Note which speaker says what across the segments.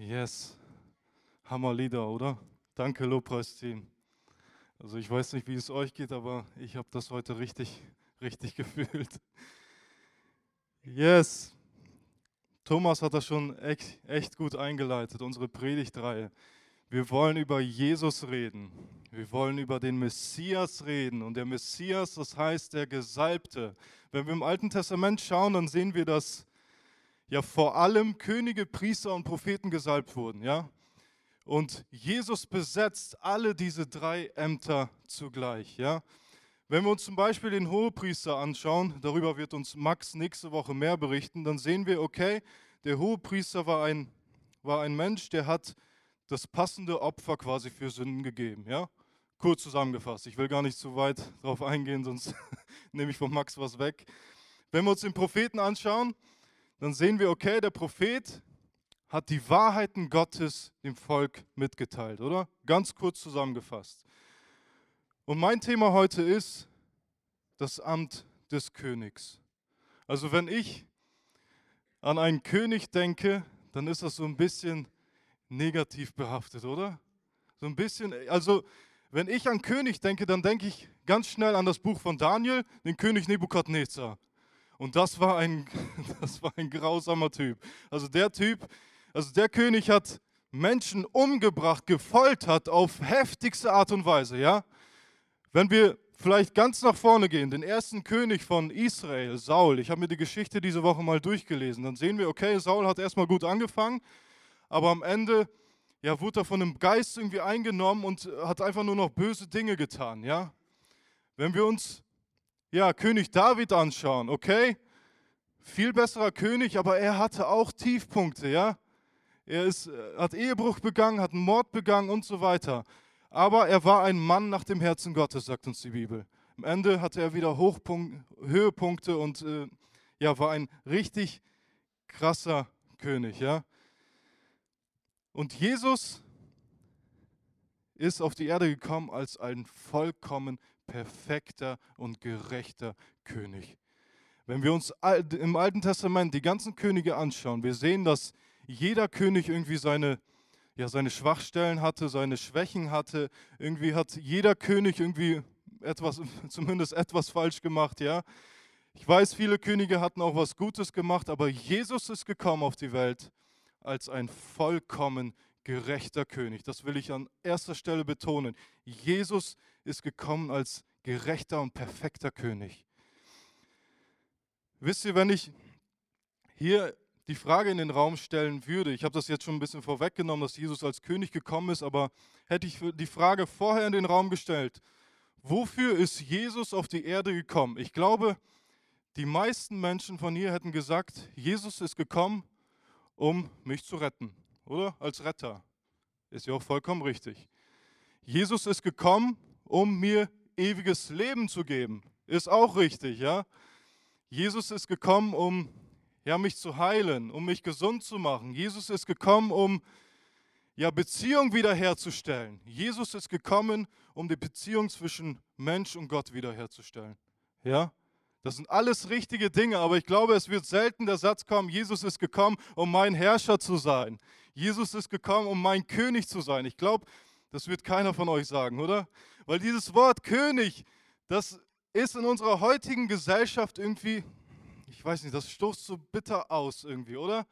Speaker 1: Yes. Hammerlieder, oder? Danke, Lobpreisteam. Also ich weiß nicht, wie es euch geht, aber ich habe das heute richtig, richtig gefühlt. Yes. Thomas hat das schon echt, echt gut eingeleitet, unsere Predigtreihe. Wir wollen über Jesus reden. Wir wollen über den Messias reden. Und der Messias, das heißt der Gesalbte. Wenn wir im Alten Testament schauen, dann sehen wir, dass ja vor allem Könige, Priester und Propheten gesalbt wurden, ja? Und Jesus besetzt alle diese drei Ämter zugleich, ja? Wenn wir uns zum Beispiel den Hohepriester anschauen, darüber wird uns Max nächste Woche mehr berichten, dann sehen wir, okay, der Hohepriester war ein, war ein Mensch, der hat das passende Opfer quasi für Sünden gegeben, ja? Kurz zusammengefasst, ich will gar nicht zu weit darauf eingehen, sonst nehme ich von Max was weg. Wenn wir uns den Propheten anschauen, dann sehen wir, okay, der Prophet hat die Wahrheiten Gottes dem Volk mitgeteilt, oder? Ganz kurz zusammengefasst. Und mein Thema heute ist das Amt des Königs. Also wenn ich an einen König denke, dann ist das so ein bisschen negativ behaftet, oder? So ein bisschen, also wenn ich an König denke, dann denke ich ganz schnell an das Buch von Daniel, den König Nebukadnezar. Und das war ein, das war ein grausamer Typ. Also der Typ, also der König hat Menschen umgebracht, gefoltert auf heftigste Art und Weise, ja? Wenn wir vielleicht ganz nach vorne gehen, den ersten König von Israel, Saul, ich habe mir die Geschichte diese Woche mal durchgelesen, dann sehen wir, okay, Saul hat erstmal gut angefangen, aber am Ende ja, wurde er von einem Geist irgendwie eingenommen und hat einfach nur noch böse Dinge getan, ja? Wenn wir uns ja, König David anschauen, okay? Viel besserer König, aber er hatte auch Tiefpunkte, ja? Er ist, äh, hat Ehebruch begangen, hat Mord begangen und so weiter. Aber er war ein Mann nach dem Herzen Gottes, sagt uns die Bibel. Am Ende hatte er wieder Hochpunkt, Höhepunkte und äh, ja, war ein richtig krasser König, ja? Und Jesus ist auf die Erde gekommen als ein vollkommen perfekter und gerechter König. Wenn wir uns im Alten Testament die ganzen Könige anschauen, wir sehen, dass jeder König irgendwie seine, ja, seine Schwachstellen hatte, seine Schwächen hatte. Irgendwie hat jeder König irgendwie etwas, zumindest etwas falsch gemacht, ja. Ich weiß, viele Könige hatten auch was Gutes gemacht, aber Jesus ist gekommen auf die Welt als ein vollkommen gerechter König. Das will ich an erster Stelle betonen. Jesus ist gekommen als gerechter und perfekter König. Wisst ihr, wenn ich hier die Frage in den Raum stellen würde, ich habe das jetzt schon ein bisschen vorweggenommen, dass Jesus als König gekommen ist, aber hätte ich die Frage vorher in den Raum gestellt, wofür ist Jesus auf die Erde gekommen? Ich glaube, die meisten Menschen von hier hätten gesagt, Jesus ist gekommen, um mich zu retten, oder? Als Retter. Ist ja auch vollkommen richtig. Jesus ist gekommen, um mir ewiges Leben zu geben. Ist auch richtig, ja? Jesus ist gekommen, um ja, mich zu heilen, um mich gesund zu machen. Jesus ist gekommen, um ja, Beziehung wiederherzustellen. Jesus ist gekommen, um die Beziehung zwischen Mensch und Gott wiederherzustellen. Ja? Das sind alles richtige Dinge, aber ich glaube, es wird selten der Satz kommen, Jesus ist gekommen, um mein Herrscher zu sein. Jesus ist gekommen, um mein König zu sein. Ich glaube, das wird keiner von euch sagen, oder? Weil dieses Wort König, das ist in unserer heutigen Gesellschaft irgendwie, ich weiß nicht, das stoßt so bitter aus irgendwie, oder?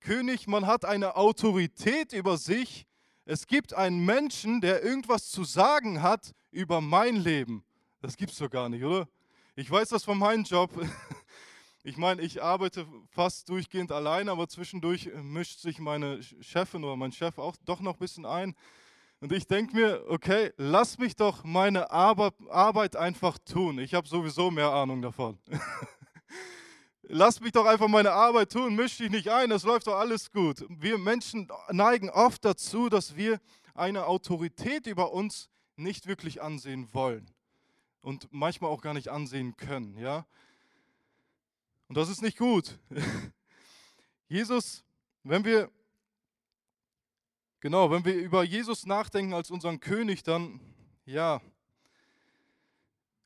Speaker 1: König, man hat eine Autorität über sich. Es gibt einen Menschen, der irgendwas zu sagen hat über mein Leben. Das gibt es doch gar nicht, oder? Ich weiß das von meinem Job. Ich meine, ich arbeite fast durchgehend allein, aber zwischendurch mischt sich meine Chefin oder mein Chef auch doch noch ein bisschen ein. Und ich denke mir, okay, lass mich doch meine Arbeit einfach tun. Ich habe sowieso mehr Ahnung davon. lass mich doch einfach meine Arbeit tun, misch dich nicht ein, es läuft doch alles gut. Wir Menschen neigen oft dazu, dass wir eine Autorität über uns nicht wirklich ansehen wollen und manchmal auch gar nicht ansehen können, ja? Und das ist nicht gut. Jesus, wenn wir genau, wenn wir über Jesus nachdenken als unseren König, dann ja,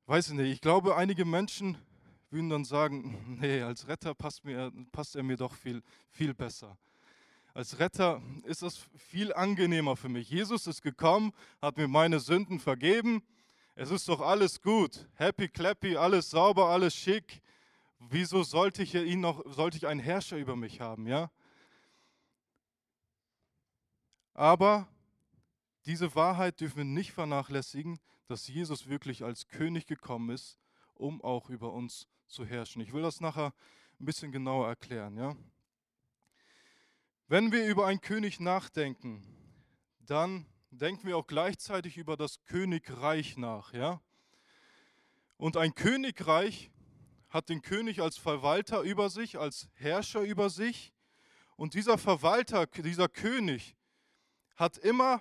Speaker 1: weiß ich nicht, ich glaube, einige Menschen würden dann sagen, nee, als Retter passt, mir, passt er mir doch viel, viel besser. als Retter ist das viel angenehmer für mich. Jesus ist gekommen, hat mir meine Sünden vergeben. Es ist doch alles gut. Happy, clappy, alles sauber, alles schick. Wieso sollte ich ihn noch, sollte ich einen Herrscher über mich haben, ja? Aber diese Wahrheit dürfen wir nicht vernachlässigen, dass Jesus wirklich als König gekommen ist, um auch über uns zu herrschen. Ich will das nachher ein bisschen genauer erklären, ja? Wenn wir über einen König nachdenken, dann denken wir auch gleichzeitig über das Königreich nach, ja? Und ein Königreich hat den König als Verwalter über sich, als Herrscher über sich. Und dieser Verwalter, dieser König hat immer,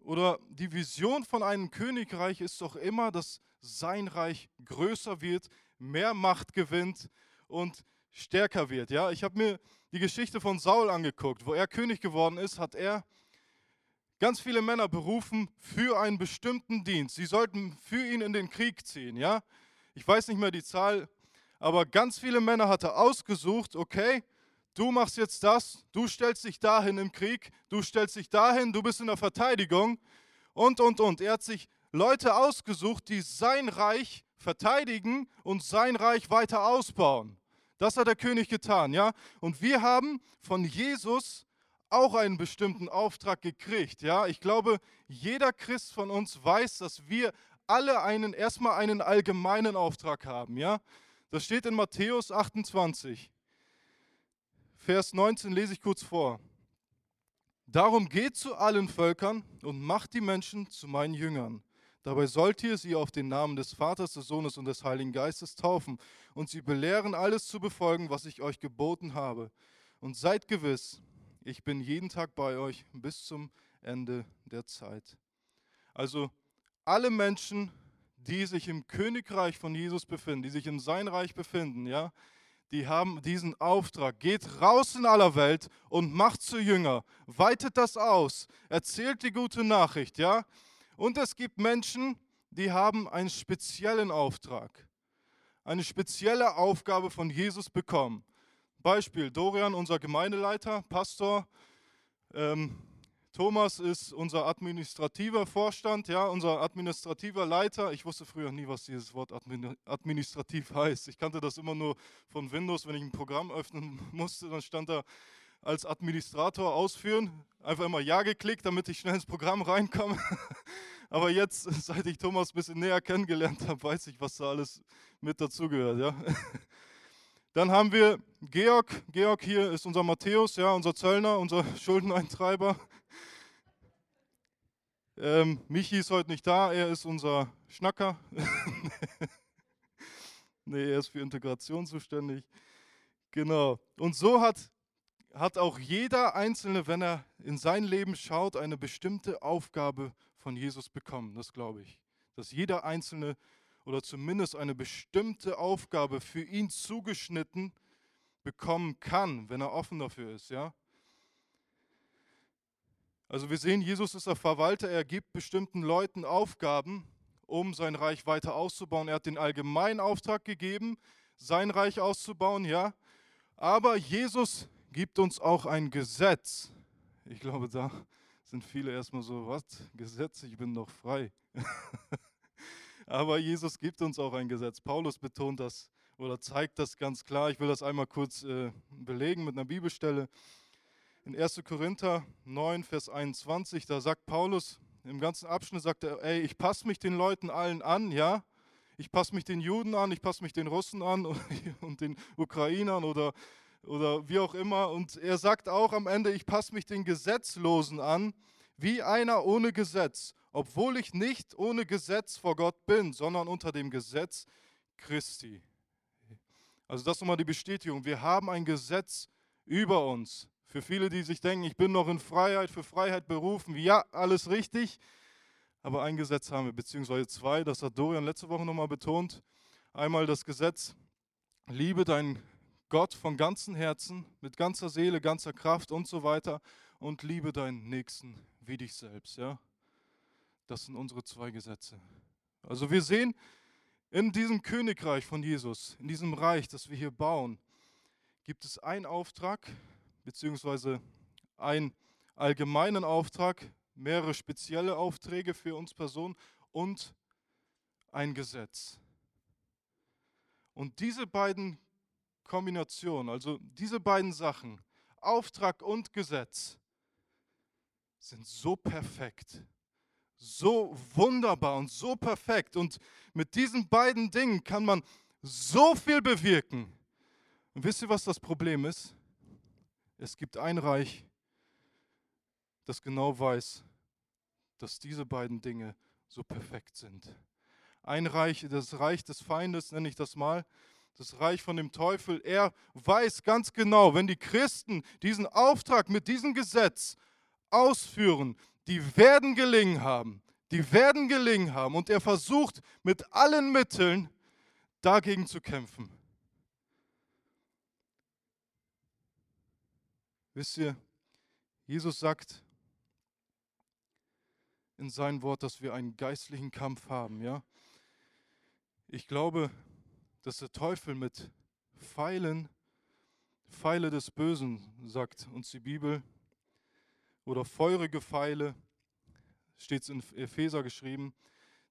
Speaker 1: oder die Vision von einem Königreich ist doch immer, dass sein Reich größer wird, mehr Macht gewinnt und stärker wird. Ja, ich habe mir die Geschichte von Saul angeguckt, wo er König geworden ist, hat er ganz viele Männer berufen für einen bestimmten Dienst. Sie sollten für ihn in den Krieg ziehen. Ja, ich weiß nicht mehr die Zahl, aber ganz viele Männer hat er ausgesucht. Okay, du machst jetzt das, du stellst dich dahin im Krieg, du stellst dich dahin, du bist in der Verteidigung und und und. Er hat sich Leute ausgesucht, die sein Reich verteidigen und sein Reich weiter ausbauen. Das hat der König getan, ja? Und wir haben von Jesus auch einen bestimmten Auftrag gekriegt, ja? Ich glaube, jeder Christ von uns weiß, dass wir alle einen erstmal einen allgemeinen Auftrag haben, ja? Das steht in Matthäus 28. Vers 19 lese ich kurz vor. Darum geht zu allen Völkern und macht die Menschen zu meinen Jüngern. Dabei sollt ihr sie auf den Namen des Vaters, des Sohnes und des Heiligen Geistes taufen und sie belehren, alles zu befolgen, was ich euch geboten habe. Und seid gewiss, ich bin jeden Tag bei euch bis zum Ende der Zeit. Also alle Menschen, die sich im Königreich von Jesus befinden, die sich in sein Reich befinden, ja, die haben diesen Auftrag. Geht raus in aller Welt und macht zu Jünger. Weitet das aus. Erzählt die gute Nachricht, ja. Und es gibt Menschen, die haben einen speziellen Auftrag, eine spezielle Aufgabe von Jesus bekommen. Beispiel Dorian, unser Gemeindeleiter, Pastor. Ähm, Thomas ist unser administrativer Vorstand, ja, unser administrativer Leiter. Ich wusste früher nie, was dieses Wort administrativ heißt. Ich kannte das immer nur von Windows, wenn ich ein Programm öffnen musste, dann stand da als Administrator ausführen. Einfach immer Ja geklickt, damit ich schnell ins Programm reinkomme. Aber jetzt, seit ich Thomas ein bisschen näher kennengelernt habe, weiß ich, was da alles mit dazugehört. Ja? Dann haben wir Georg. Georg hier ist unser Matthäus, ja, unser Zöllner, unser Schuldeneintreiber. Ähm, Michi ist heute nicht da, er ist unser Schnacker. nee, er ist für Integration zuständig. Genau. Und so hat hat auch jeder Einzelne, wenn er in sein Leben schaut, eine bestimmte Aufgabe von Jesus bekommen. Das glaube ich. Dass jeder Einzelne oder zumindest eine bestimmte Aufgabe für ihn zugeschnitten bekommen kann, wenn er offen dafür ist. Ja? Also wir sehen, Jesus ist der Verwalter, er gibt bestimmten Leuten Aufgaben, um sein Reich weiter auszubauen. Er hat den allgemeinen Auftrag gegeben, sein Reich auszubauen, ja. Aber Jesus gibt uns auch ein Gesetz. Ich glaube, da sind viele erstmal so, was? Gesetz, ich bin doch frei. Aber Jesus gibt uns auch ein Gesetz. Paulus betont das oder zeigt das ganz klar. Ich will das einmal kurz äh, belegen mit einer Bibelstelle. In 1. Korinther 9, Vers 21, da sagt Paulus, im ganzen Abschnitt sagt er, ey, ich passe mich den Leuten allen an, ja, ich passe mich den Juden an, ich passe mich den Russen an und den Ukrainern oder oder wie auch immer. Und er sagt auch am Ende, ich passe mich den Gesetzlosen an, wie einer ohne Gesetz, obwohl ich nicht ohne Gesetz vor Gott bin, sondern unter dem Gesetz Christi. Also das ist nochmal die Bestätigung. Wir haben ein Gesetz über uns. Für viele, die sich denken, ich bin noch in Freiheit, für Freiheit berufen, ja, alles richtig. Aber ein Gesetz haben wir, beziehungsweise zwei, das hat Dorian letzte Woche nochmal betont. Einmal das Gesetz, liebe deinen Gott von ganzem Herzen, mit ganzer Seele, ganzer Kraft und so weiter und liebe deinen Nächsten wie dich selbst. Ja? Das sind unsere zwei Gesetze. Also wir sehen in diesem Königreich von Jesus, in diesem Reich, das wir hier bauen, gibt es einen Auftrag, beziehungsweise einen allgemeinen Auftrag, mehrere spezielle Aufträge für uns Personen und ein Gesetz. Und diese beiden Kombinationen, also diese beiden Sachen, Auftrag und Gesetz, sind so perfekt, so wunderbar und so perfekt. Und mit diesen beiden Dingen kann man so viel bewirken. Und wisst ihr, was das Problem ist? Es gibt ein Reich, das genau weiß, dass diese beiden Dinge so perfekt sind. Ein Reich, das Reich des Feindes nenne ich das mal, das Reich von dem Teufel. Er weiß ganz genau, wenn die Christen diesen Auftrag mit diesem Gesetz ausführen, die werden gelingen haben. Die werden gelingen haben. Und er versucht mit allen Mitteln dagegen zu kämpfen. Wisst ihr, Jesus sagt in seinem Wort, dass wir einen geistlichen Kampf haben, ja? Ich glaube, dass der Teufel mit Pfeilen, Pfeile des Bösen, sagt uns die Bibel, oder feurige Pfeile, steht es in Epheser geschrieben,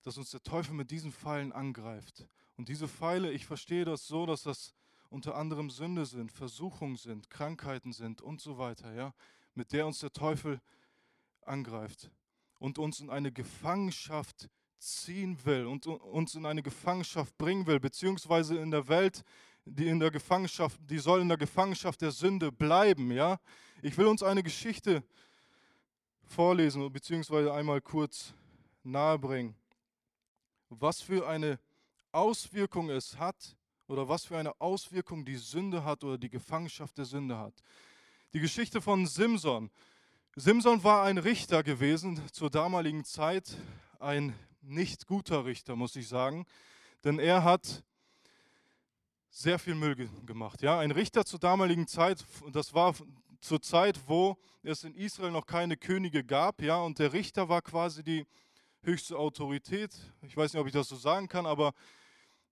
Speaker 1: dass uns der Teufel mit diesen Pfeilen angreift. Und diese Pfeile, ich verstehe das so, dass das unter anderem Sünde sind, Versuchungen sind, Krankheiten sind und so weiter, ja, mit der uns der Teufel angreift und uns in eine Gefangenschaft ziehen will und uns in eine Gefangenschaft bringen will, beziehungsweise in der Welt, die in der Gefangenschaft, die soll in der Gefangenschaft der Sünde bleiben, ja. Ich will uns eine Geschichte vorlesen, beziehungsweise einmal kurz nahebringen, was für eine Auswirkung es hat oder was für eine Auswirkung die Sünde hat oder die Gefangenschaft der Sünde hat. Die Geschichte von Simson. Simson war ein Richter gewesen zur damaligen Zeit, ein nicht guter Richter, muss ich sagen, denn er hat sehr viel Müll gemacht. Ja, ein Richter zur damaligen Zeit, das war zur Zeit, wo es in Israel noch keine Könige gab, ja, und der Richter war quasi die höchste Autorität. Ich weiß nicht, ob ich das so sagen kann, aber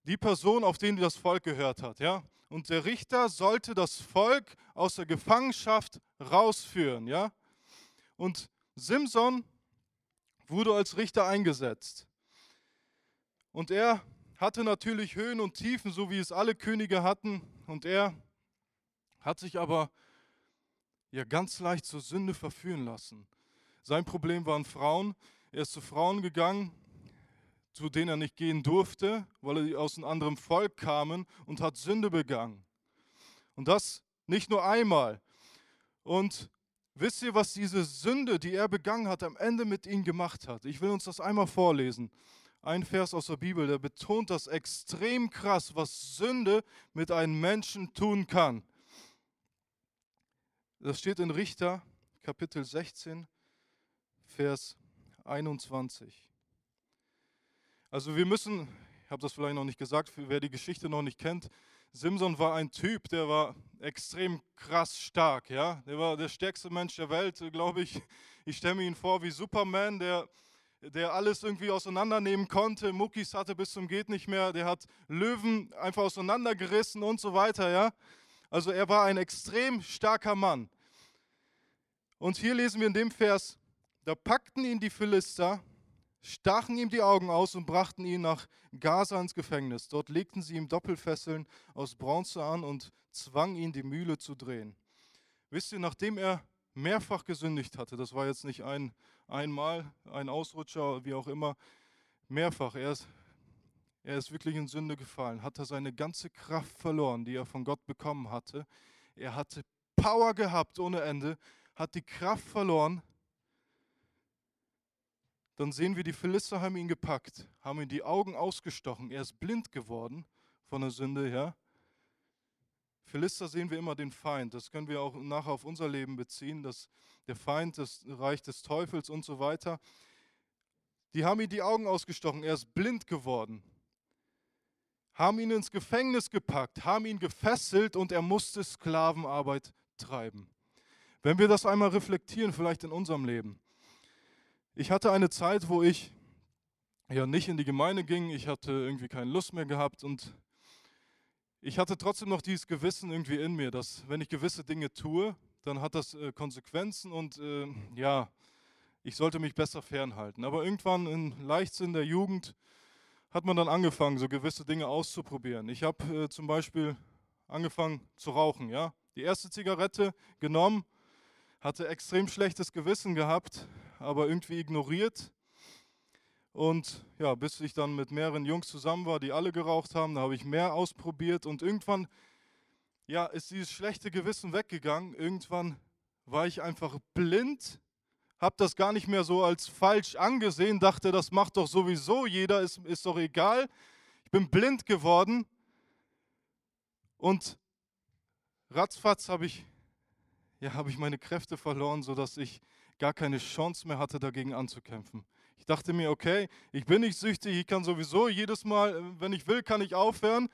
Speaker 1: die Person, auf den das Volk gehört hat, ja. Und der Richter sollte das Volk aus der Gefangenschaft rausführen, ja. Und Simson wurde als Richter eingesetzt. Und er hatte natürlich Höhen und Tiefen, so wie es alle Könige hatten. Und er hat sich aber ja ganz leicht zur Sünde verführen lassen. Sein Problem waren Frauen. Er ist zu Frauen gegangen, zu denen er nicht gehen durfte, weil er aus einem anderen Volk kamen und hat Sünde begangen. Und das nicht nur einmal. Und wisst ihr, was diese Sünde, die er begangen hat, am Ende mit ihm gemacht hat? Ich will uns das einmal vorlesen. Ein Vers aus der Bibel, der betont das extrem krass, was Sünde mit einem Menschen tun kann. Das steht in Richter Kapitel 16, Vers 21. Also wir müssen, ich habe das vielleicht noch nicht gesagt, wer die Geschichte noch nicht kennt, Simson war ein Typ, der war extrem krass stark, ja. Der war der stärkste Mensch der Welt, glaube ich. Ich stelle mir ihn vor wie Superman, der, der alles irgendwie auseinandernehmen konnte. Muckis hatte bis zum geht nicht mehr, der hat Löwen einfach auseinandergerissen und so weiter, ja. Also er war ein extrem starker Mann. Und hier lesen wir in dem Vers, da packten ihn die Philister, stachen ihm die Augen aus und brachten ihn nach Gaza ins Gefängnis. Dort legten sie ihm Doppelfesseln aus Bronze an und zwangen ihn, die Mühle zu drehen. Wisst ihr, nachdem er mehrfach gesündigt hatte, das war jetzt nicht ein, einmal, ein Ausrutscher, wie auch immer, mehrfach, er ist er ist wirklich in Sünde gefallen, hat er seine ganze Kraft verloren, die er von Gott bekommen hatte. Er hatte Power gehabt ohne Ende, hat die Kraft verloren. Dann sehen wir, die Philister haben ihn gepackt, haben ihm die Augen ausgestochen. Er ist blind geworden von der Sünde her. Philister sehen wir immer den Feind. Das können wir auch nachher auf unser Leben beziehen, dass der Feind, das Reich des Teufels und so weiter. Die haben ihm die Augen ausgestochen. Er ist blind geworden haben ihn ins Gefängnis gepackt, haben ihn gefesselt und er musste Sklavenarbeit treiben. Wenn wir das einmal reflektieren, vielleicht in unserem Leben. Ich hatte eine Zeit, wo ich ja nicht in die Gemeinde ging, ich hatte irgendwie keine Lust mehr gehabt und ich hatte trotzdem noch dieses Gewissen irgendwie in mir, dass wenn ich gewisse Dinge tue, dann hat das äh, Konsequenzen und äh, ja, ich sollte mich besser fernhalten. Aber irgendwann in Leichtsinn der Jugend hat man dann angefangen, so gewisse Dinge auszuprobieren. Ich habe äh, zum Beispiel angefangen zu rauchen. Ja? Die erste Zigarette genommen, hatte extrem schlechtes Gewissen gehabt, aber irgendwie ignoriert. Und ja, bis ich dann mit mehreren Jungs zusammen war, die alle geraucht haben, da habe ich mehr ausprobiert und irgendwann ja, ist dieses schlechte Gewissen weggegangen. Irgendwann war ich einfach blind, habe das gar nicht mehr so als falsch angesehen, dachte, das macht doch sowieso jeder, ist, ist doch egal. Ich bin blind geworden und ratzfatz habe ich, ja, hab ich meine Kräfte verloren, sodass ich gar keine Chance mehr hatte, dagegen anzukämpfen. Ich dachte mir, okay, ich bin nicht süchtig, ich kann sowieso jedes Mal, wenn ich will, kann ich aufhören.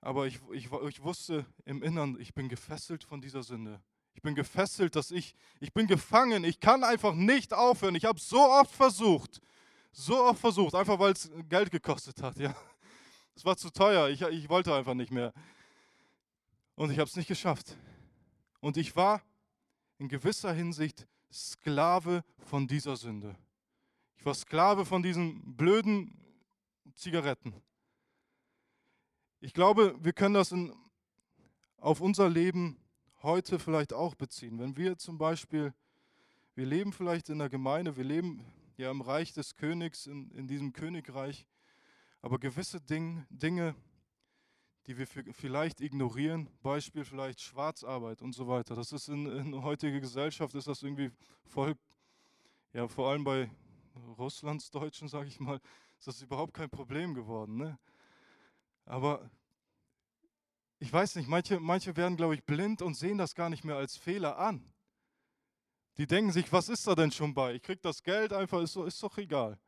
Speaker 1: Aber ich, ich, ich wusste im Innern, ich bin gefesselt von dieser Sünde. Ich bin gefesselt, dass ich, ich bin gefangen. Ich kann einfach nicht aufhören. Ich habe so oft versucht, so oft versucht, einfach weil es Geld gekostet hat. Ja, es war zu teuer. Ich, ich wollte einfach nicht mehr. Und ich habe es nicht geschafft. Und ich war in gewisser Hinsicht Sklave von dieser Sünde. Ich war Sklave von diesen blöden Zigaretten. Ich glaube, wir können das in, auf unser Leben heute vielleicht auch beziehen. Wenn wir zum Beispiel, wir leben vielleicht in der Gemeinde, wir leben ja im Reich des Königs, in, in diesem Königreich, aber gewisse Ding, Dinge, die wir vielleicht ignorieren, Beispiel vielleicht Schwarzarbeit und so weiter. Das ist in, in heutiger Gesellschaft ist das irgendwie voll, ja vor allem bei Russlandsdeutschen, sage ich mal, ist das überhaupt kein Problem geworden. Ne? Aber ich weiß nicht, manche, manche werden, glaube ich, blind und sehen das gar nicht mehr als Fehler an. Die denken sich, was ist da denn schon bei? Ich kriege das Geld einfach, ist, ist doch egal.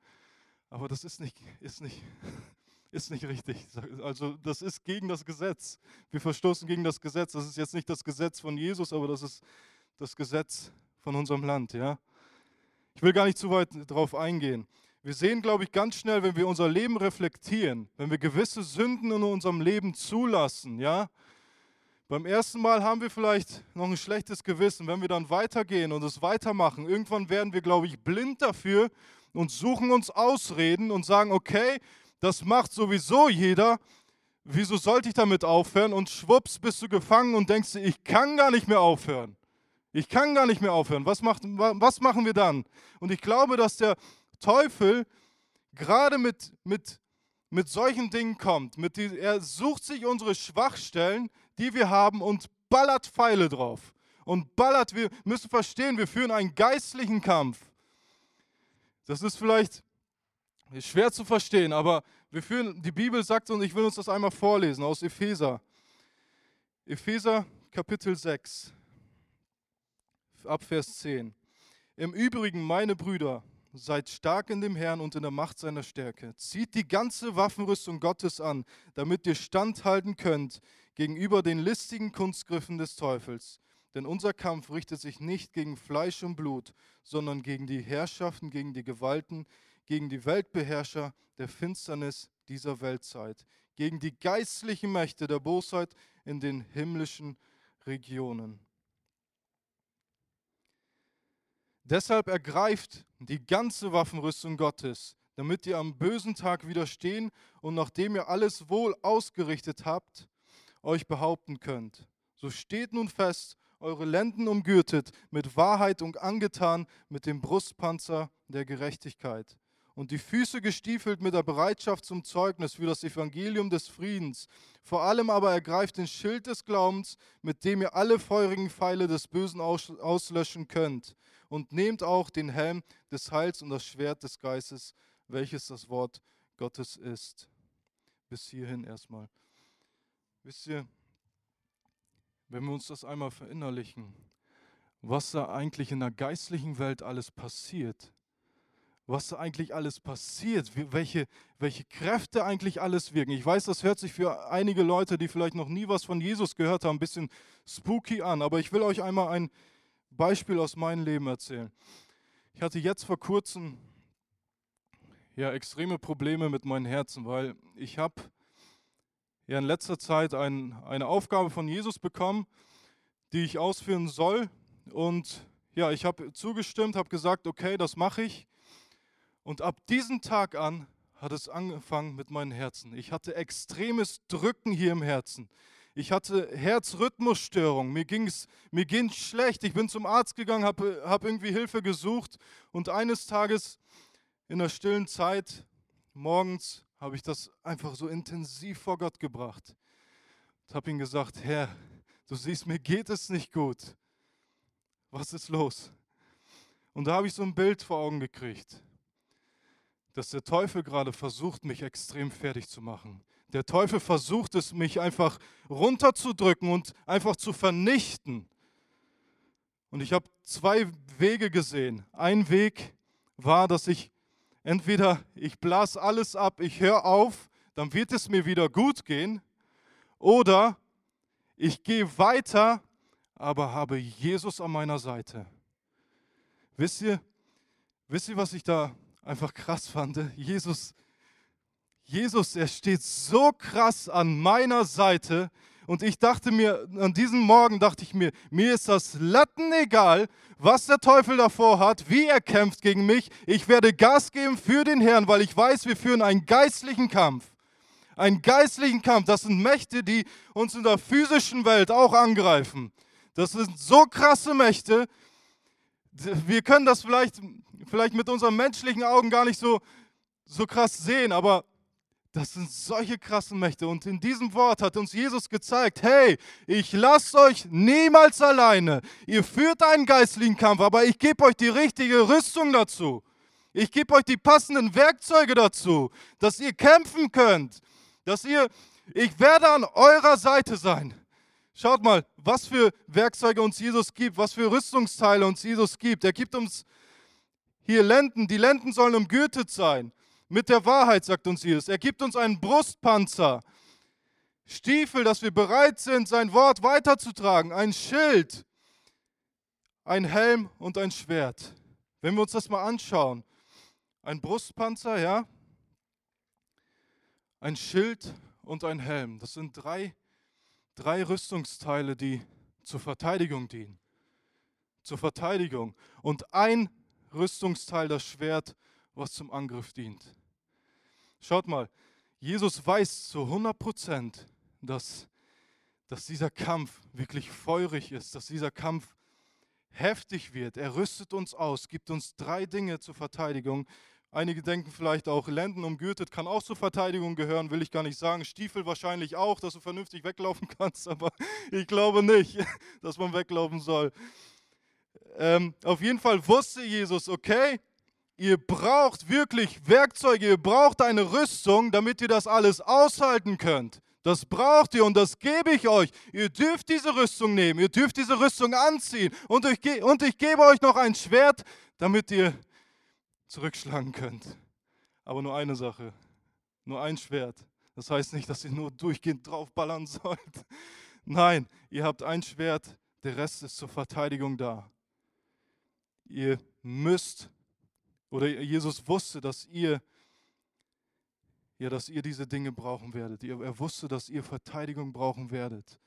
Speaker 1: Aber das ist nicht, ist nicht, ist nicht richtig. Also das ist gegen das Gesetz. Wir verstoßen gegen das Gesetz. Das ist jetzt nicht das Gesetz von Jesus, aber das ist das Gesetz von unserem Land. Ja? Ich will gar nicht zu weit darauf eingehen. Wir sehen, glaube ich, ganz schnell, wenn wir unser Leben reflektieren, wenn wir gewisse Sünden in unserem Leben zulassen, ja, beim ersten Mal haben wir vielleicht noch ein schlechtes Gewissen. Wenn wir dann weitergehen und es weitermachen, irgendwann werden wir, glaube ich, blind dafür und suchen uns Ausreden und sagen, okay, das macht sowieso jeder. Wieso sollte ich damit aufhören? Und schwupps bist du gefangen und denkst ich kann gar nicht mehr aufhören. Ich kann gar nicht mehr aufhören. Was, macht, was machen wir dann? Und ich glaube, dass der Teufel gerade mit, mit, mit solchen Dingen kommt. Mit die, er sucht sich unsere Schwachstellen, die wir haben, und ballert Pfeile drauf. Und ballert, wir müssen verstehen, wir führen einen geistlichen Kampf. Das ist vielleicht schwer zu verstehen, aber wir führen, die Bibel sagt uns, ich will uns das einmal vorlesen aus Epheser. Epheser Kapitel 6, ab Vers 10. Im Übrigen, meine Brüder, seid stark in dem Herrn und in der Macht seiner Stärke. Zieht die ganze Waffenrüstung Gottes an, damit ihr standhalten könnt gegenüber den listigen Kunstgriffen des Teufels. Denn unser Kampf richtet sich nicht gegen Fleisch und Blut, sondern gegen die Herrschaften, gegen die Gewalten, gegen die Weltbeherrscher der Finsternis dieser Weltzeit, gegen die geistlichen Mächte der Bosheit in den himmlischen Regionen. Deshalb ergreift die ganze Waffenrüstung Gottes, damit ihr am bösen Tag widerstehen und nachdem ihr alles wohl ausgerichtet habt, euch behaupten könnt. So steht nun fest, eure Lenden umgürtet, mit Wahrheit und angetan mit dem Brustpanzer der Gerechtigkeit und die Füße gestiefelt mit der Bereitschaft zum Zeugnis für das Evangelium des Friedens. Vor allem aber ergreift den Schild des Glaubens, mit dem ihr alle feurigen Pfeile des Bösen auslöschen könnt und nehmt auch den Helm des Heils und das Schwert des Geistes, welches das Wort Gottes ist. Bis hierhin erstmal. Wisst ihr, wenn wir uns das einmal verinnerlichen, was da eigentlich in der geistlichen Welt alles passiert, was eigentlich alles passiert, welche, welche Kräfte eigentlich alles wirken. Ich weiß, das hört sich für einige Leute, die vielleicht noch nie was von Jesus gehört haben, ein bisschen spooky an, aber ich will euch einmal ein Beispiel aus meinem Leben erzählen. Ich hatte jetzt vor kurzem ja, extreme Probleme mit meinem Herzen, weil ich habe ja in letzter Zeit ein, eine Aufgabe von Jesus bekommen, die ich ausführen soll. Und ja, ich habe zugestimmt, habe gesagt, okay, das mache ich. Und ab diesem Tag an hat es angefangen mit meinem Herzen. Ich hatte extremes Drücken hier im Herzen. Ich hatte Herzrhythmusstörung. Mir ging es mir ging's schlecht. Ich bin zum Arzt gegangen, habe hab irgendwie Hilfe gesucht. Und eines Tages in der stillen Zeit, morgens, habe ich das einfach so intensiv vor Gott gebracht. Und habe ihm gesagt, Herr, du siehst, mir geht es nicht gut. Was ist los? Und da habe ich so ein Bild vor Augen gekriegt dass der Teufel gerade versucht, mich extrem fertig zu machen. Der Teufel versucht es, mich einfach runterzudrücken und einfach zu vernichten. Und ich habe zwei Wege gesehen. Ein Weg war, dass ich entweder ich blas alles ab, ich höre auf, dann wird es mir wieder gut gehen, oder ich gehe weiter, aber habe Jesus an meiner Seite. Wisst ihr, wisst ihr, was ich da einfach krass fand. Jesus, Jesus, er steht so krass an meiner Seite. Und ich dachte mir, an diesem Morgen dachte ich mir, mir ist das Latten egal, was der Teufel davor hat, wie er kämpft gegen mich. Ich werde Gas geben für den Herrn, weil ich weiß, wir führen einen geistlichen Kampf. Einen geistlichen Kampf. Das sind Mächte, die uns in der physischen Welt auch angreifen. Das sind so krasse Mächte. Wir können das vielleicht vielleicht mit unseren menschlichen Augen gar nicht so, so krass sehen, aber das sind solche krassen Mächte. Und in diesem Wort hat uns Jesus gezeigt, hey, ich lasse euch niemals alleine. Ihr führt einen geistlichen Kampf, aber ich gebe euch die richtige Rüstung dazu. Ich gebe euch die passenden Werkzeuge dazu, dass ihr kämpfen könnt, dass ihr, ich werde an eurer Seite sein. Schaut mal, was für Werkzeuge uns Jesus gibt, was für Rüstungsteile uns Jesus gibt. Er gibt uns hier Lenden, die Lenden sollen umgürtet sein. Mit der Wahrheit, sagt uns Jesus. Er gibt uns einen Brustpanzer. Stiefel, dass wir bereit sind, sein Wort weiterzutragen. Ein Schild, ein Helm und ein Schwert. Wenn wir uns das mal anschauen. Ein Brustpanzer, ja. Ein Schild und ein Helm. Das sind drei, drei Rüstungsteile, die zur Verteidigung dienen. Zur Verteidigung. Und ein Rüstungsteil, das Schwert, was zum Angriff dient. Schaut mal, Jesus weiß zu 100 Prozent, dass, dass dieser Kampf wirklich feurig ist, dass dieser Kampf heftig wird. Er rüstet uns aus, gibt uns drei Dinge zur Verteidigung. Einige denken vielleicht auch, Lenden umgürtet kann auch zur Verteidigung gehören, will ich gar nicht sagen. Stiefel wahrscheinlich auch, dass du vernünftig weglaufen kannst, aber ich glaube nicht, dass man weglaufen soll. Ähm, auf jeden Fall wusste Jesus, okay, ihr braucht wirklich Werkzeuge, ihr braucht eine Rüstung, damit ihr das alles aushalten könnt. Das braucht ihr und das gebe ich euch. Ihr dürft diese Rüstung nehmen, ihr dürft diese Rüstung anziehen und ich, und ich gebe euch noch ein Schwert, damit ihr zurückschlagen könnt. Aber nur eine Sache, nur ein Schwert. Das heißt nicht, dass ihr nur durchgehend draufballern sollt. Nein, ihr habt ein Schwert, der Rest ist zur Verteidigung da ihr müsst, oder Jesus wusste, dass ihr, ja, dass ihr diese Dinge brauchen werdet. Er wusste, dass ihr Verteidigung brauchen werdet,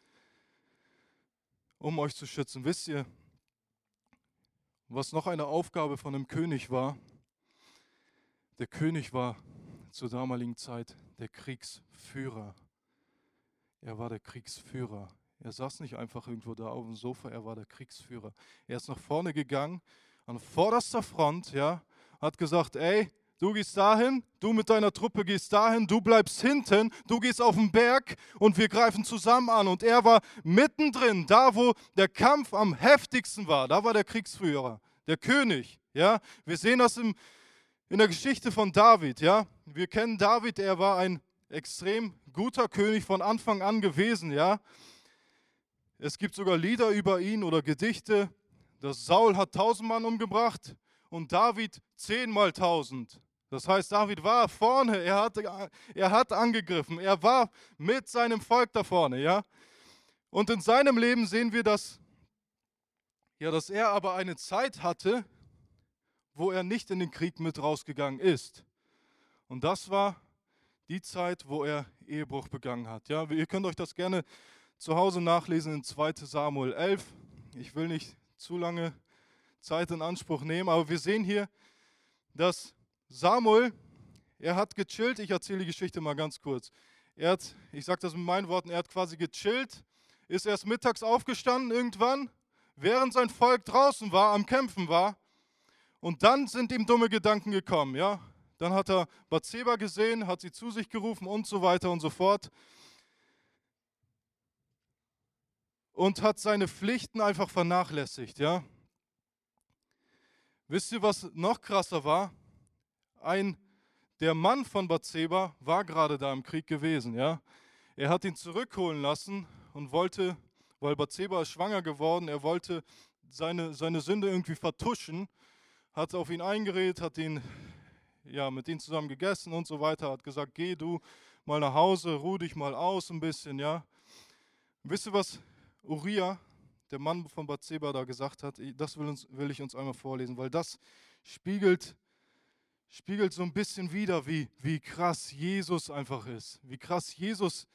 Speaker 1: um euch zu schützen. Wisst ihr, was noch eine Aufgabe von einem König war? Der König war zur damaligen Zeit der Kriegsführer. Er war der Kriegsführer. Er saß nicht einfach irgendwo da auf dem Sofa, er war der Kriegsführer. Er ist nach vorne gegangen an vorderster Front, ja, hat gesagt, ey, du gehst dahin, du mit deiner Truppe gehst dahin, du bleibst hinten, du gehst auf den Berg und wir greifen zusammen an. Und er war mittendrin, da wo der Kampf am heftigsten war, da war der Kriegsführer, der König, ja. Wir sehen das im, in der Geschichte von David, ja. Wir kennen David, er war ein extrem guter König von Anfang an gewesen, ja. Es gibt sogar Lieder über ihn oder Gedichte, dass Saul hat tausend Mann umgebracht und David zehnmal tausend. Das heißt, David war vorne, er hat, er hat angegriffen, er war mit seinem Volk da vorne, ja. Und in seinem Leben sehen wir, dass, ja, dass er aber eine Zeit hatte, wo er nicht in den Krieg mit rausgegangen ist. Und das war die Zeit, wo er Ehebruch begangen hat. Ja, ihr könnt euch das gerne zu Hause nachlesen in 2 Samuel 11. Ich will nicht zu lange Zeit in Anspruch nehmen, aber wir sehen hier, dass Samuel, er hat gechillt. Ich erzähle die Geschichte mal ganz kurz. Er hat, ich sage das mit meinen Worten, er hat quasi gechillt, ist erst mittags aufgestanden irgendwann, während sein Volk draußen war, am Kämpfen war. Und dann sind ihm dumme Gedanken gekommen, ja. Dann hat er Bathseba gesehen, hat sie zu sich gerufen und so weiter und so fort. Und hat seine Pflichten einfach vernachlässigt, ja. Wisst ihr, was noch krasser war? Ein, der Mann von Bathseba war gerade da im Krieg gewesen, ja. Er hat ihn zurückholen lassen und wollte, weil Bathseba ist schwanger geworden, er wollte seine, seine Sünde irgendwie vertuschen, hat auf ihn eingeredet, hat ihn ja, mit ihnen zusammen gegessen und so weiter, hat gesagt, geh du mal nach Hause, ruh dich mal aus ein bisschen, ja. Wisst ihr, was Uriah, der Mann von Bathseba, da gesagt hat? Das will, uns, will ich uns einmal vorlesen, weil das spiegelt, spiegelt so ein bisschen wieder, wie, wie krass Jesus einfach ist, wie krass Jesus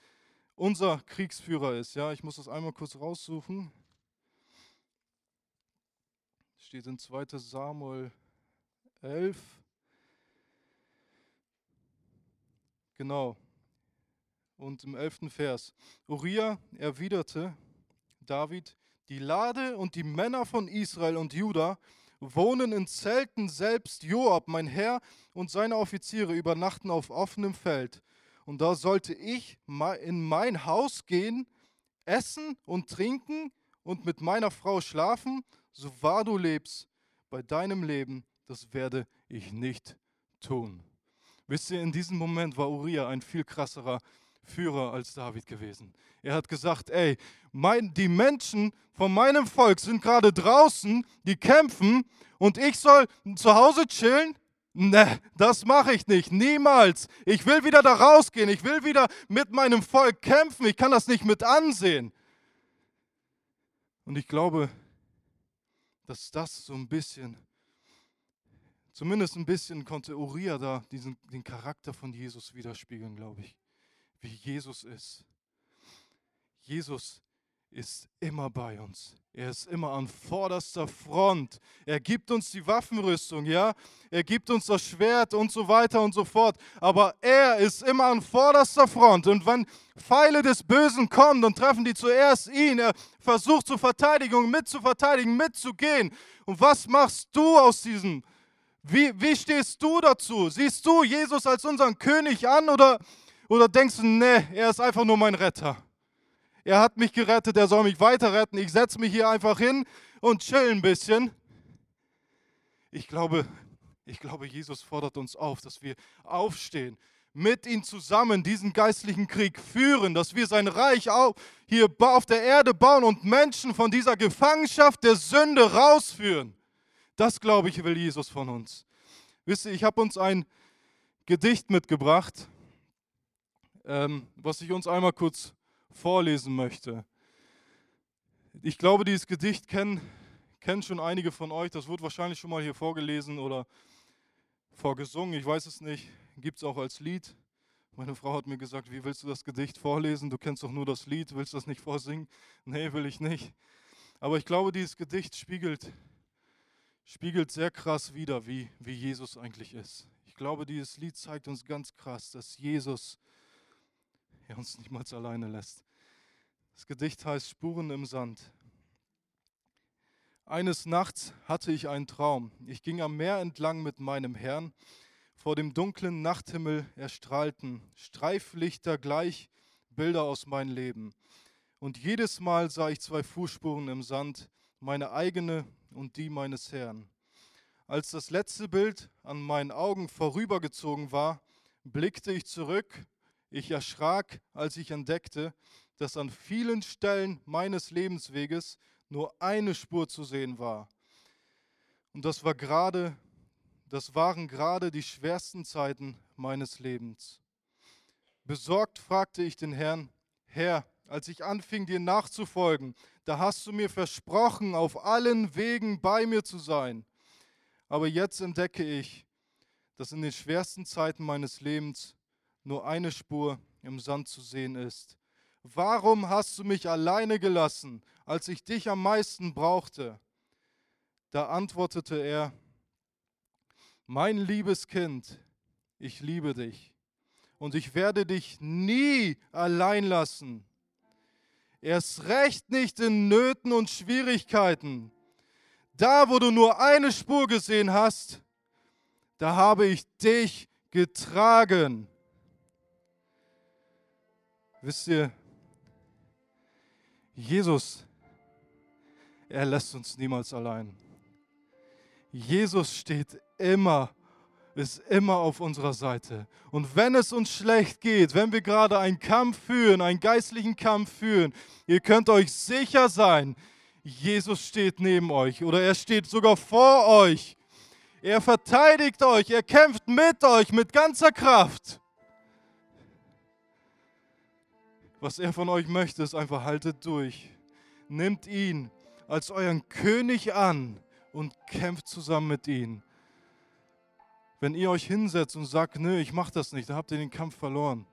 Speaker 1: unser Kriegsführer ist. Ja, ich muss das einmal kurz raussuchen. Steht in 2 Samuel 11. Genau. Und im elften Vers. Uriah erwiderte David, die Lade und die Männer von Israel und Juda wohnen in Zelten, selbst Joab, mein Herr, und seine Offiziere übernachten auf offenem Feld. Und da sollte ich in mein Haus gehen, essen und trinken und mit meiner Frau schlafen, so wahr du lebst, bei deinem Leben, das werde ich nicht tun. Wisst ihr, in diesem Moment war Uriah ein viel krasserer Führer als David gewesen. Er hat gesagt, ey, mein, die Menschen von meinem Volk sind gerade draußen, die kämpfen und ich soll zu Hause chillen? Ne, das mache ich nicht, niemals. Ich will wieder da rausgehen, ich will wieder mit meinem Volk kämpfen, ich kann das nicht mit ansehen. Und ich glaube, dass das so ein bisschen Zumindest ein bisschen konnte Uriah da diesen, den Charakter von Jesus widerspiegeln, glaube ich. Wie Jesus ist. Jesus ist immer bei uns. Er ist immer an vorderster Front. Er gibt uns die Waffenrüstung, ja? Er gibt uns das Schwert und so weiter und so fort. Aber er ist immer an vorderster Front. Und wenn Pfeile des Bösen kommen, dann treffen die zuerst ihn. Er versucht zur Verteidigung mitzuverteidigen, mitzugehen. Und was machst du aus diesem wie, wie stehst du dazu? Siehst du Jesus als unseren König an oder, oder denkst du, nee, er ist einfach nur mein Retter? Er hat mich gerettet, er soll mich weiter retten. Ich setze mich hier einfach hin und chill ein bisschen. Ich glaube, ich glaube, Jesus fordert uns auf, dass wir aufstehen, mit ihm zusammen diesen geistlichen Krieg führen, dass wir sein Reich auch hier auf der Erde bauen und Menschen von dieser Gefangenschaft der Sünde rausführen. Das, glaube ich, will Jesus von uns. Wisst ihr, ich habe uns ein Gedicht mitgebracht, ähm, was ich uns einmal kurz vorlesen möchte. Ich glaube, dieses Gedicht kennen, kennen schon einige von euch. Das wurde wahrscheinlich schon mal hier vorgelesen oder vorgesungen. Ich weiß es nicht. Gibt es auch als Lied. Meine Frau hat mir gesagt, wie willst du das Gedicht vorlesen? Du kennst doch nur das Lied, willst du das nicht vorsingen? Nee, will ich nicht. Aber ich glaube, dieses Gedicht spiegelt spiegelt sehr krass wider, wie, wie Jesus eigentlich ist. Ich glaube, dieses Lied zeigt uns ganz krass, dass Jesus er uns niemals alleine lässt. Das Gedicht heißt Spuren im Sand. Eines Nachts hatte ich einen Traum. Ich ging am Meer entlang mit meinem Herrn. Vor dem dunklen Nachthimmel erstrahlten Streiflichter gleich Bilder aus meinem Leben. Und jedes Mal sah ich zwei Fußspuren im Sand, meine eigene und die meines Herrn. Als das letzte Bild an meinen Augen vorübergezogen war, blickte ich zurück. Ich erschrak, als ich entdeckte, dass an vielen Stellen meines Lebensweges nur eine Spur zu sehen war. Und das war gerade, das waren gerade die schwersten Zeiten meines Lebens. Besorgt fragte ich den Herrn, Herr, als ich anfing, dir nachzufolgen, da hast du mir versprochen, auf allen Wegen bei mir zu sein. Aber jetzt entdecke ich, dass in den schwersten Zeiten meines Lebens nur eine Spur im Sand zu sehen ist. warum hast du mich alleine gelassen, als ich dich am meisten brauchte? Da antwortete er, mein liebes Kind, ich liebe dich und ich werde dich nie allein lassen. Erst recht nicht in Nöten und Schwierigkeiten. Da, wo du nur eine Spur gesehen hast, da habe ich dich getragen. Wisst ihr, Jesus, er lässt uns niemals allein. Jesus steht immer, ist immer auf unserer Seite. Und wenn es uns schlecht geht, wenn wir gerade einen Kampf führen, einen geistlichen Kampf führen, ihr könnt euch sicher sein, Jesus steht neben euch oder er steht sogar vor euch. Er verteidigt euch, er kämpft mit euch mit ganzer Kraft. Was er von euch möchte, ist einfach haltet durch. Nimmt ihn als euren König an und kämpft zusammen mit ihm. Wenn ihr euch hinsetzt und sagt, nö, ich mach das nicht, dann habt ihr den Kampf verloren.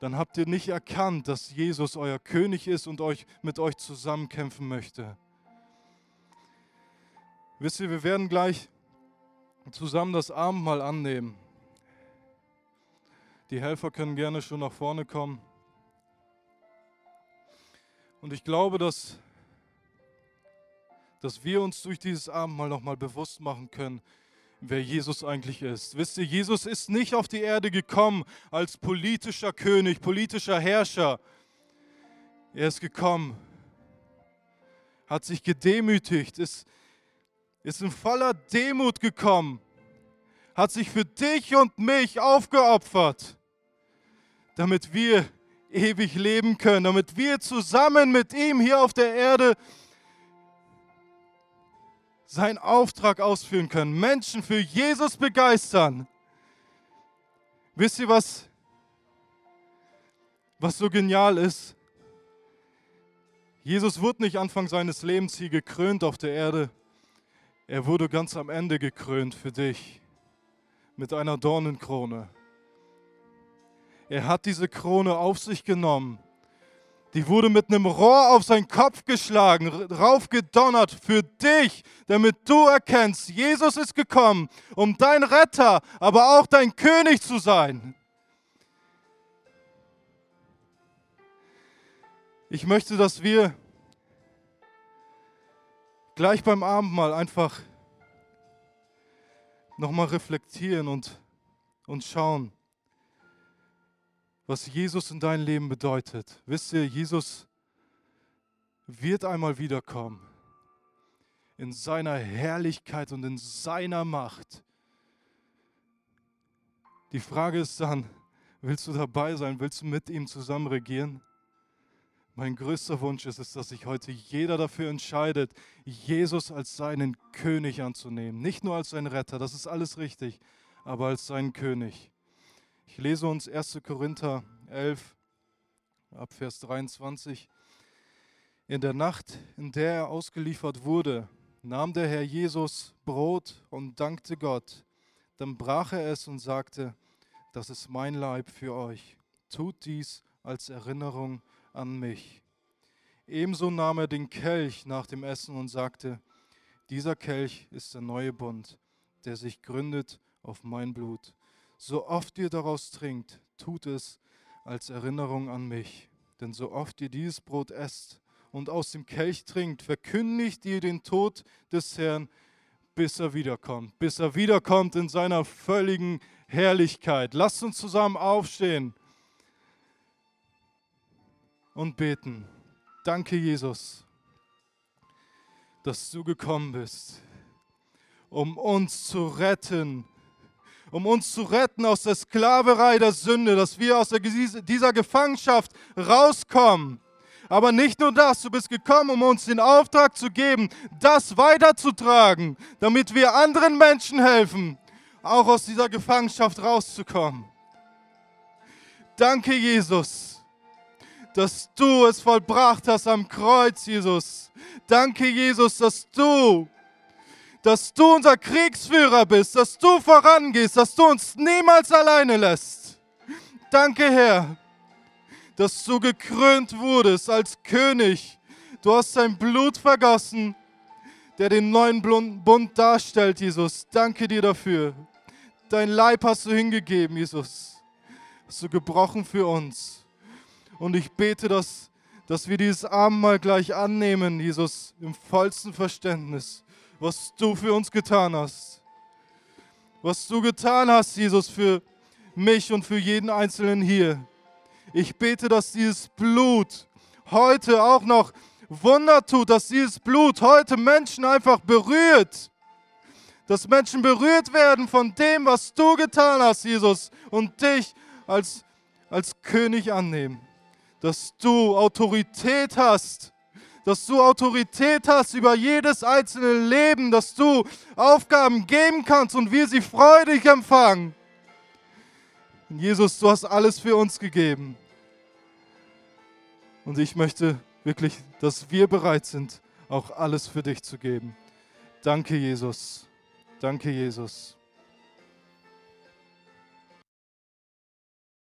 Speaker 1: Dann habt ihr nicht erkannt, dass Jesus euer König ist und euch mit euch zusammenkämpfen möchte. Wisst ihr, wir werden gleich zusammen das Abendmahl annehmen. Die Helfer können gerne schon nach vorne kommen. Und ich glaube, dass dass wir uns durch dieses Abendmahl nochmal bewusst machen können, wer Jesus eigentlich ist. Wisst ihr, Jesus ist nicht auf die Erde gekommen als politischer König, politischer Herrscher. Er ist gekommen, hat sich gedemütigt, ist, ist in voller Demut gekommen, hat sich für dich und mich aufgeopfert, damit wir ewig leben können, damit wir zusammen mit ihm hier auf der Erde seinen Auftrag ausführen können, Menschen für Jesus begeistern. Wisst ihr, was, was so genial ist? Jesus wurde nicht Anfang seines Lebens hier gekrönt auf der Erde. Er wurde ganz am Ende gekrönt für dich mit einer Dornenkrone. Er hat diese Krone auf sich genommen die wurde mit einem Rohr auf seinen Kopf geschlagen, raufgedonnert für dich, damit du erkennst, Jesus ist gekommen, um dein Retter, aber auch dein König zu sein. Ich möchte, dass wir gleich beim Abendmahl einfach nochmal reflektieren und, und schauen, was Jesus in dein Leben bedeutet. Wisst ihr, Jesus wird einmal wiederkommen in seiner Herrlichkeit und in seiner Macht. Die Frage ist dann, willst du dabei sein? Willst du mit ihm zusammen regieren? Mein größter Wunsch ist es, dass sich heute jeder dafür entscheidet, Jesus als seinen König anzunehmen. Nicht nur als seinen Retter, das ist alles richtig, aber als seinen König. Ich lese uns 1. Korinther 11 ab Vers 23. In der Nacht, in der er ausgeliefert wurde, nahm der Herr Jesus Brot und dankte Gott. Dann brach er es und sagte, das ist mein Leib für euch. Tut dies als Erinnerung an mich. Ebenso nahm er den Kelch nach dem Essen und sagte, dieser Kelch ist der neue Bund, der sich gründet auf mein Blut. So oft ihr daraus trinkt, tut es als Erinnerung an mich. Denn so oft ihr dieses Brot esst und aus dem Kelch trinkt, verkündigt ihr den Tod des Herrn, bis er wiederkommt, bis er wiederkommt in seiner völligen Herrlichkeit. Lasst uns zusammen aufstehen und beten. Danke, Jesus, dass du gekommen bist, um uns zu retten um uns zu retten aus der Sklaverei der Sünde, dass wir aus dieser Gefangenschaft rauskommen. Aber nicht nur das, du bist gekommen, um uns den Auftrag zu geben, das weiterzutragen, damit wir anderen Menschen helfen, auch aus dieser Gefangenschaft rauszukommen. Danke, Jesus, dass du es vollbracht hast am Kreuz, Jesus. Danke, Jesus, dass du dass du unser Kriegsführer bist, dass du vorangehst, dass du uns niemals alleine lässt. Danke, Herr. dass du gekrönt wurdest als König. Du hast dein Blut vergossen, der den neuen Bund darstellt, Jesus. Danke dir dafür. Dein Leib hast du hingegeben, Jesus. Hast du gebrochen für uns. Und ich bete, dass, dass wir dieses Abendmahl gleich annehmen, Jesus, im vollsten Verständnis, was du für uns getan hast. Was du getan hast, Jesus, für mich und für jeden Einzelnen hier. Ich bete, dass dieses Blut heute auch noch Wunder tut, dass dieses Blut heute Menschen einfach berührt. Dass Menschen berührt werden von dem, was du getan hast, Jesus, und dich als, als König annehmen. Dass du Autorität hast, dass du Autorität hast über jedes einzelne Leben, dass du Aufgaben geben kannst und wir sie freudig empfangen. Jesus, du hast alles für uns gegeben. Und ich möchte wirklich, dass wir bereit sind, auch alles für dich zu geben. Danke, Jesus. Danke, Jesus.